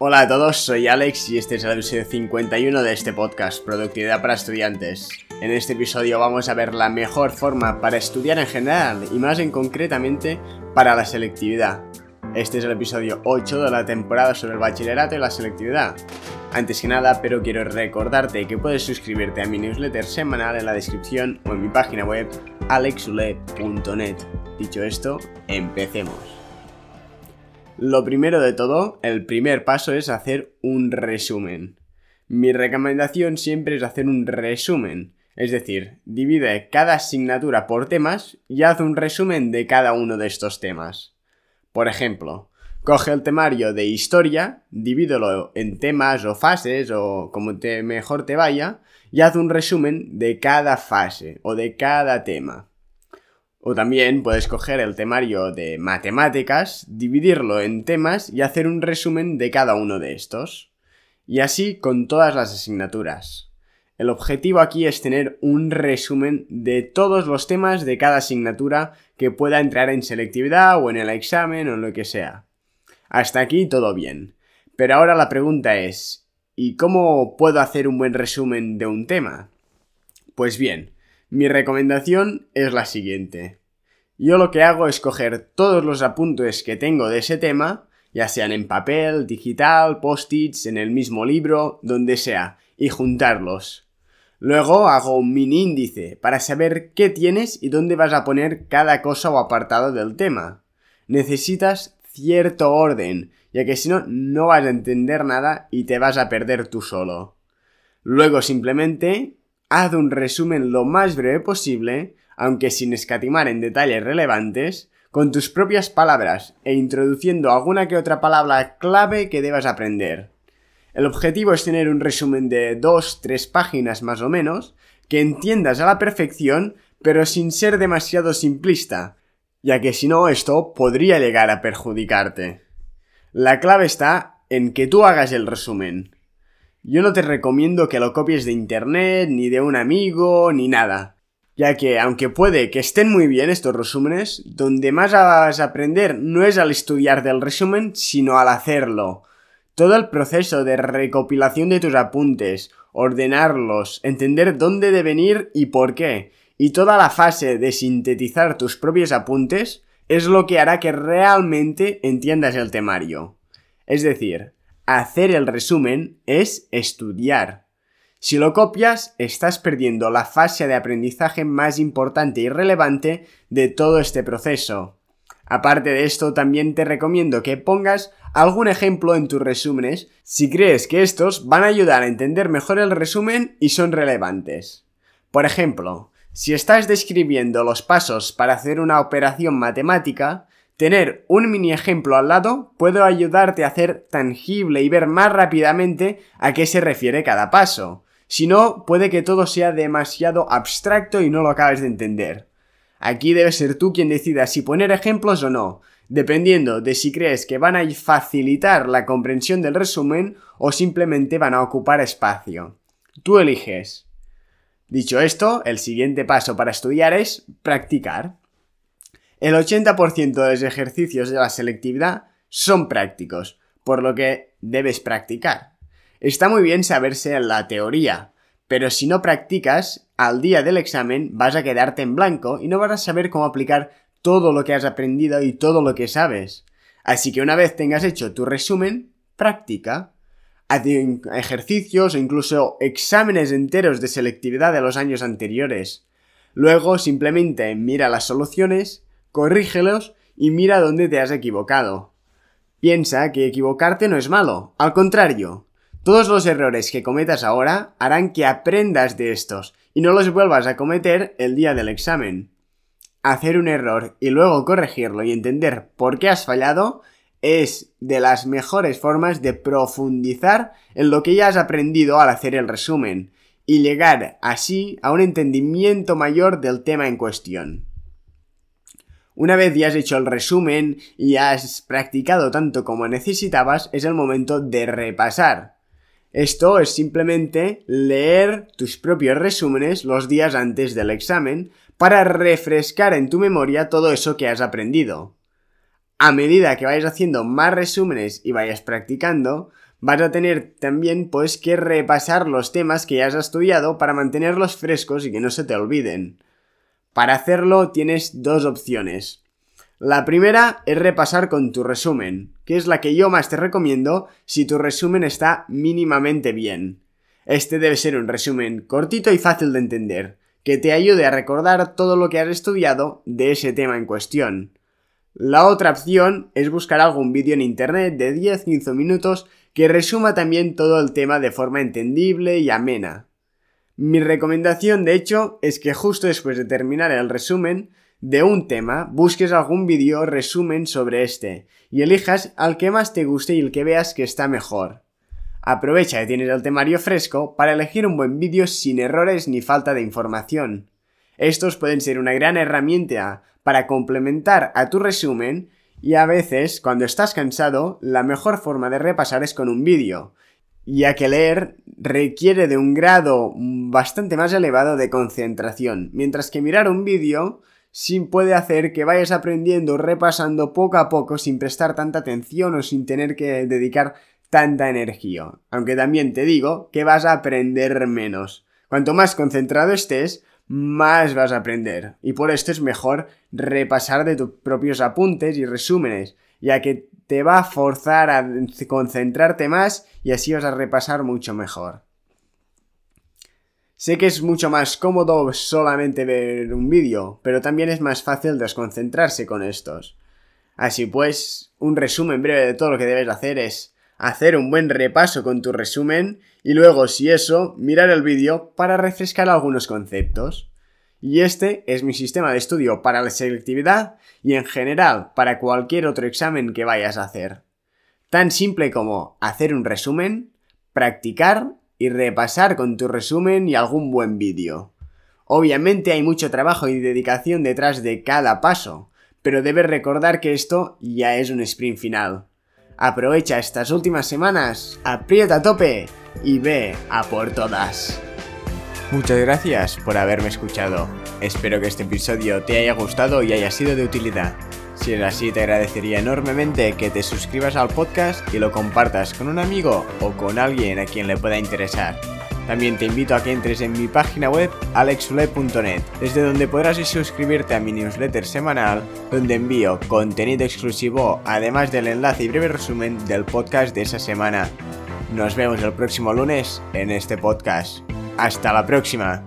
Hola a todos, soy Alex y este es el episodio 51 de este podcast, Productividad para Estudiantes. En este episodio vamos a ver la mejor forma para estudiar en general y más en concretamente para la selectividad. Este es el episodio 8 de la temporada sobre el bachillerato y la selectividad. Antes que nada, pero quiero recordarte que puedes suscribirte a mi newsletter semanal en la descripción o en mi página web alexule.net. Dicho esto, empecemos. Lo primero de todo, el primer paso es hacer un resumen. Mi recomendación siempre es hacer un resumen, es decir, divide cada asignatura por temas y haz un resumen de cada uno de estos temas. Por ejemplo, coge el temario de historia, divídelo en temas o fases o como te mejor te vaya y haz un resumen de cada fase o de cada tema. O también puedes coger el temario de matemáticas, dividirlo en temas y hacer un resumen de cada uno de estos. Y así con todas las asignaturas. El objetivo aquí es tener un resumen de todos los temas de cada asignatura que pueda entrar en selectividad o en el examen o en lo que sea. Hasta aquí todo bien. Pero ahora la pregunta es, ¿y cómo puedo hacer un buen resumen de un tema? Pues bien, mi recomendación es la siguiente. Yo lo que hago es coger todos los apuntes que tengo de ese tema, ya sean en papel, digital, post-its, en el mismo libro, donde sea, y juntarlos. Luego hago un mini índice para saber qué tienes y dónde vas a poner cada cosa o apartado del tema. Necesitas cierto orden, ya que si no, no vas a entender nada y te vas a perder tú solo. Luego simplemente haz un resumen lo más breve posible, aunque sin escatimar en detalles relevantes, con tus propias palabras e introduciendo alguna que otra palabra clave que debas aprender. El objetivo es tener un resumen de 2-3 páginas más o menos, que entiendas a la perfección, pero sin ser demasiado simplista, ya que si no esto podría llegar a perjudicarte. La clave está en que tú hagas el resumen. Yo no te recomiendo que lo copies de internet, ni de un amigo, ni nada. Ya que, aunque puede que estén muy bien estos resúmenes, donde más vas a aprender no es al estudiar del resumen, sino al hacerlo. Todo el proceso de recopilación de tus apuntes, ordenarlos, entender dónde deben ir y por qué, y toda la fase de sintetizar tus propios apuntes, es lo que hará que realmente entiendas el temario. Es decir, hacer el resumen es estudiar. Si lo copias, estás perdiendo la fase de aprendizaje más importante y relevante de todo este proceso. Aparte de esto, también te recomiendo que pongas algún ejemplo en tus resúmenes si crees que estos van a ayudar a entender mejor el resumen y son relevantes. Por ejemplo, si estás describiendo los pasos para hacer una operación matemática, Tener un mini ejemplo al lado puede ayudarte a hacer tangible y ver más rápidamente a qué se refiere cada paso. Si no, puede que todo sea demasiado abstracto y no lo acabes de entender. Aquí debes ser tú quien decida si poner ejemplos o no, dependiendo de si crees que van a facilitar la comprensión del resumen o simplemente van a ocupar espacio. Tú eliges. Dicho esto, el siguiente paso para estudiar es practicar. El 80% de los ejercicios de la selectividad son prácticos, por lo que debes practicar. Está muy bien saberse la teoría, pero si no practicas, al día del examen vas a quedarte en blanco y no vas a saber cómo aplicar todo lo que has aprendido y todo lo que sabes. Así que una vez tengas hecho tu resumen, practica. Haz ejercicios o incluso exámenes enteros de selectividad de los años anteriores. Luego simplemente mira las soluciones corrígelos y mira dónde te has equivocado. Piensa que equivocarte no es malo, al contrario, todos los errores que cometas ahora harán que aprendas de estos y no los vuelvas a cometer el día del examen. Hacer un error y luego corregirlo y entender por qué has fallado es de las mejores formas de profundizar en lo que ya has aprendido al hacer el resumen y llegar así a un entendimiento mayor del tema en cuestión. Una vez ya has hecho el resumen y has practicado tanto como necesitabas, es el momento de repasar. Esto es simplemente leer tus propios resúmenes los días antes del examen para refrescar en tu memoria todo eso que has aprendido. A medida que vayas haciendo más resúmenes y vayas practicando, vas a tener también pues que repasar los temas que ya has estudiado para mantenerlos frescos y que no se te olviden. Para hacerlo tienes dos opciones. La primera es repasar con tu resumen, que es la que yo más te recomiendo si tu resumen está mínimamente bien. Este debe ser un resumen cortito y fácil de entender, que te ayude a recordar todo lo que has estudiado de ese tema en cuestión. La otra opción es buscar algún vídeo en internet de 10-15 minutos que resuma también todo el tema de forma entendible y amena. Mi recomendación, de hecho, es que justo después de terminar el resumen de un tema, busques algún vídeo resumen sobre este y elijas al que más te guste y el que veas que está mejor. Aprovecha que tienes el temario fresco para elegir un buen vídeo sin errores ni falta de información. Estos pueden ser una gran herramienta para complementar a tu resumen y a veces, cuando estás cansado, la mejor forma de repasar es con un vídeo, ya que leer requiere de un grado bastante más elevado de concentración, mientras que mirar un vídeo sí puede hacer que vayas aprendiendo repasando poco a poco sin prestar tanta atención o sin tener que dedicar tanta energía. Aunque también te digo que vas a aprender menos. Cuanto más concentrado estés, más vas a aprender. Y por esto es mejor repasar de tus propios apuntes y resúmenes, ya que te va a forzar a concentrarte más y así vas a repasar mucho mejor. Sé que es mucho más cómodo solamente ver un vídeo, pero también es más fácil desconcentrarse con estos. Así pues, un resumen breve de todo lo que debes hacer es hacer un buen repaso con tu resumen y luego, si eso, mirar el vídeo para refrescar algunos conceptos. Y este es mi sistema de estudio para la selectividad y en general para cualquier otro examen que vayas a hacer. Tan simple como hacer un resumen, practicar y repasar con tu resumen y algún buen vídeo. Obviamente hay mucho trabajo y dedicación detrás de cada paso, pero debes recordar que esto ya es un sprint final. Aprovecha estas últimas semanas, aprieta a tope y ve a por todas. Muchas gracias por haberme escuchado. Espero que este episodio te haya gustado y haya sido de utilidad. Si es así, te agradecería enormemente que te suscribas al podcast y lo compartas con un amigo o con alguien a quien le pueda interesar. También te invito a que entres en mi página web alexule.net, desde donde podrás suscribirte a mi newsletter semanal, donde envío contenido exclusivo, además del enlace y breve resumen del podcast de esa semana. Nos vemos el próximo lunes en este podcast. Hasta la próxima.